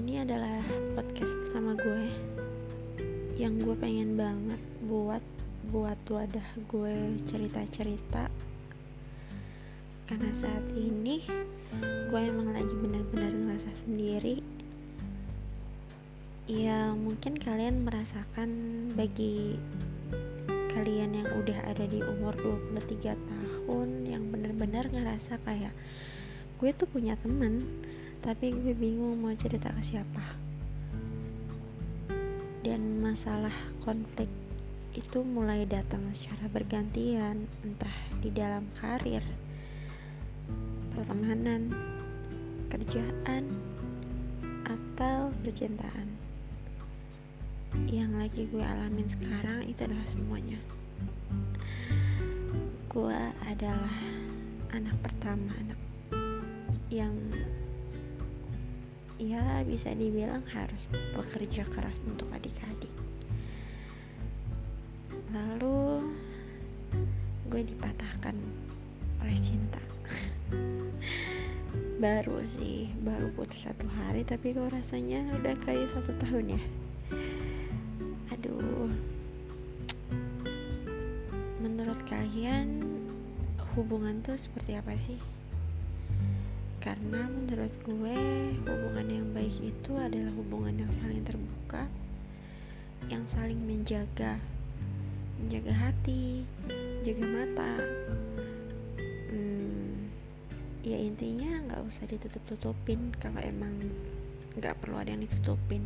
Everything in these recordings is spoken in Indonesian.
ini adalah podcast pertama gue. Yang gue pengen banget buat buat wadah gue cerita-cerita. Karena saat ini gue emang lagi benar-benar ngerasa sendiri. Ya mungkin kalian merasakan bagi kalian yang udah ada di umur 23 tahun yang benar-benar ngerasa kayak gue tuh punya temen tapi gue bingung mau cerita ke siapa. Dan masalah konflik itu mulai datang secara bergantian entah di dalam karir pertemanan kerjaan atau percintaan. Yang lagi gue alamin sekarang itu adalah semuanya. Gue adalah anak pertama anak yang ya bisa dibilang harus bekerja keras untuk adik-adik. Lalu gue dipatahkan oleh cinta baru sih baru putus satu hari tapi kok rasanya udah kayak satu tahun ya. Aduh. Menurut kalian hubungan tuh seperti apa sih karena menurut gue hubungan yang baik itu adalah hubungan yang saling terbuka yang saling menjaga. Menjaga hati jaga mata. Hmm, ya intinya nggak usah ditutup tutupin kalau emang nggak perlu ada yang ditutupin.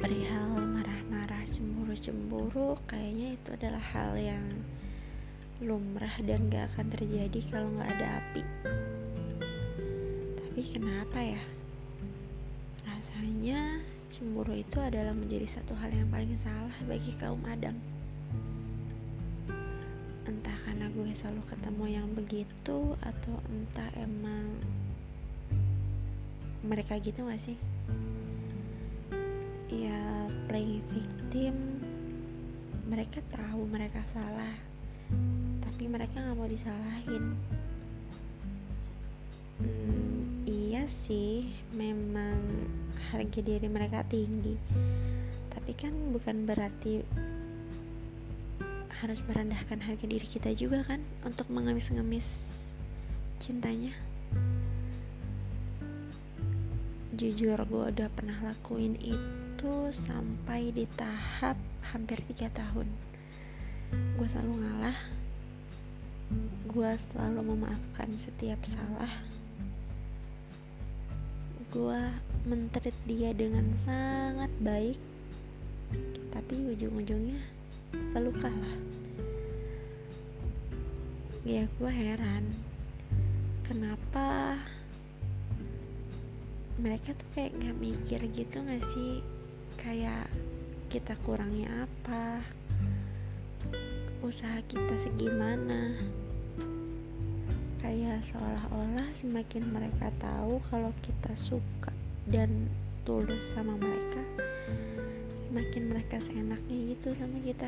Perihal marah-marah cemburu-cemburu kayaknya itu adalah hal yang lumrah dan gak akan terjadi kalau nggak ada api. Tapi kenapa ya? Rasanya cemburu itu adalah menjadi satu hal yang paling salah bagi kaum Adam. Entah karena gue selalu ketemu yang begitu atau entah emang mereka gitu gak sih? Ya playing victim mereka tahu mereka salah tapi mereka nggak mau disalahin. Hmm, iya sih memang harga diri mereka tinggi. Tapi kan bukan berarti harus merendahkan harga diri kita juga kan untuk mengemis-ngemis cintanya. Jujur gue udah pernah lakuin itu sampai di tahap hampir tiga tahun gue selalu ngalah. Gue selalu memaafkan setiap salah. Gue mentreat dia dengan sangat baik tapi ujung-ujungnya selalu kalah. Ya gue heran. Kenapa mereka tuh kayak gak mikir gitu gak sih? Kayak kita kurangnya apa usaha kita segimana. Kayak seolah-olah semakin mereka tahu kalau kita suka dan tulus sama mereka semakin mereka seenaknya gitu sama kita.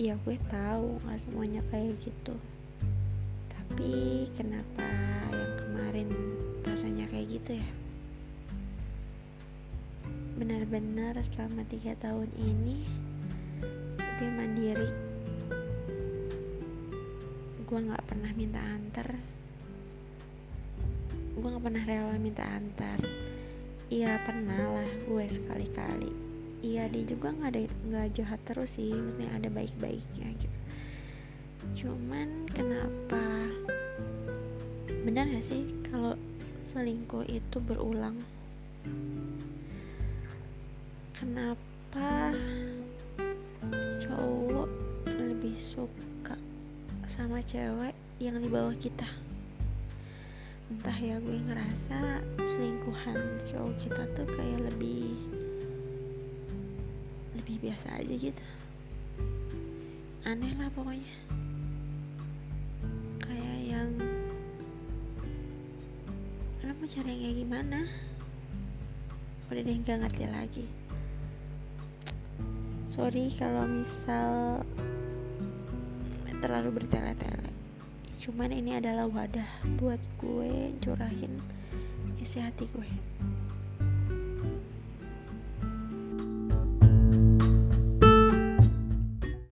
Iya gue tahu nggak semuanya kayak gitu. Tapi kenapa yang kemarin rasanya kayak gitu ya? Benar-benar selama tiga tahun ini gue mandiri. Gue nggak pernah minta antar. Gue nggak pernah rela minta antar. Iya pernah lah gue sekali-kali. Iya dia juga nggak ada nggak jahat terus sih maksudnya ada baik-baiknya gitu. Cuman kenapa? Benar gak sih kalau selingkuh itu berulang? Kenapa cewek yang di bawah kita. Entah ya gue ngerasa selingkuhan cowok kita tuh kayak lebih lebih biasa aja gitu. Aneh lah pokoknya. Kayak yang lo mau cari yang kayak gimana? Udah deh gak ngerti lagi. Sorry kalau misal terlalu bertele-tele. Cuman ini adalah wadah buat gue curahin isi hati gue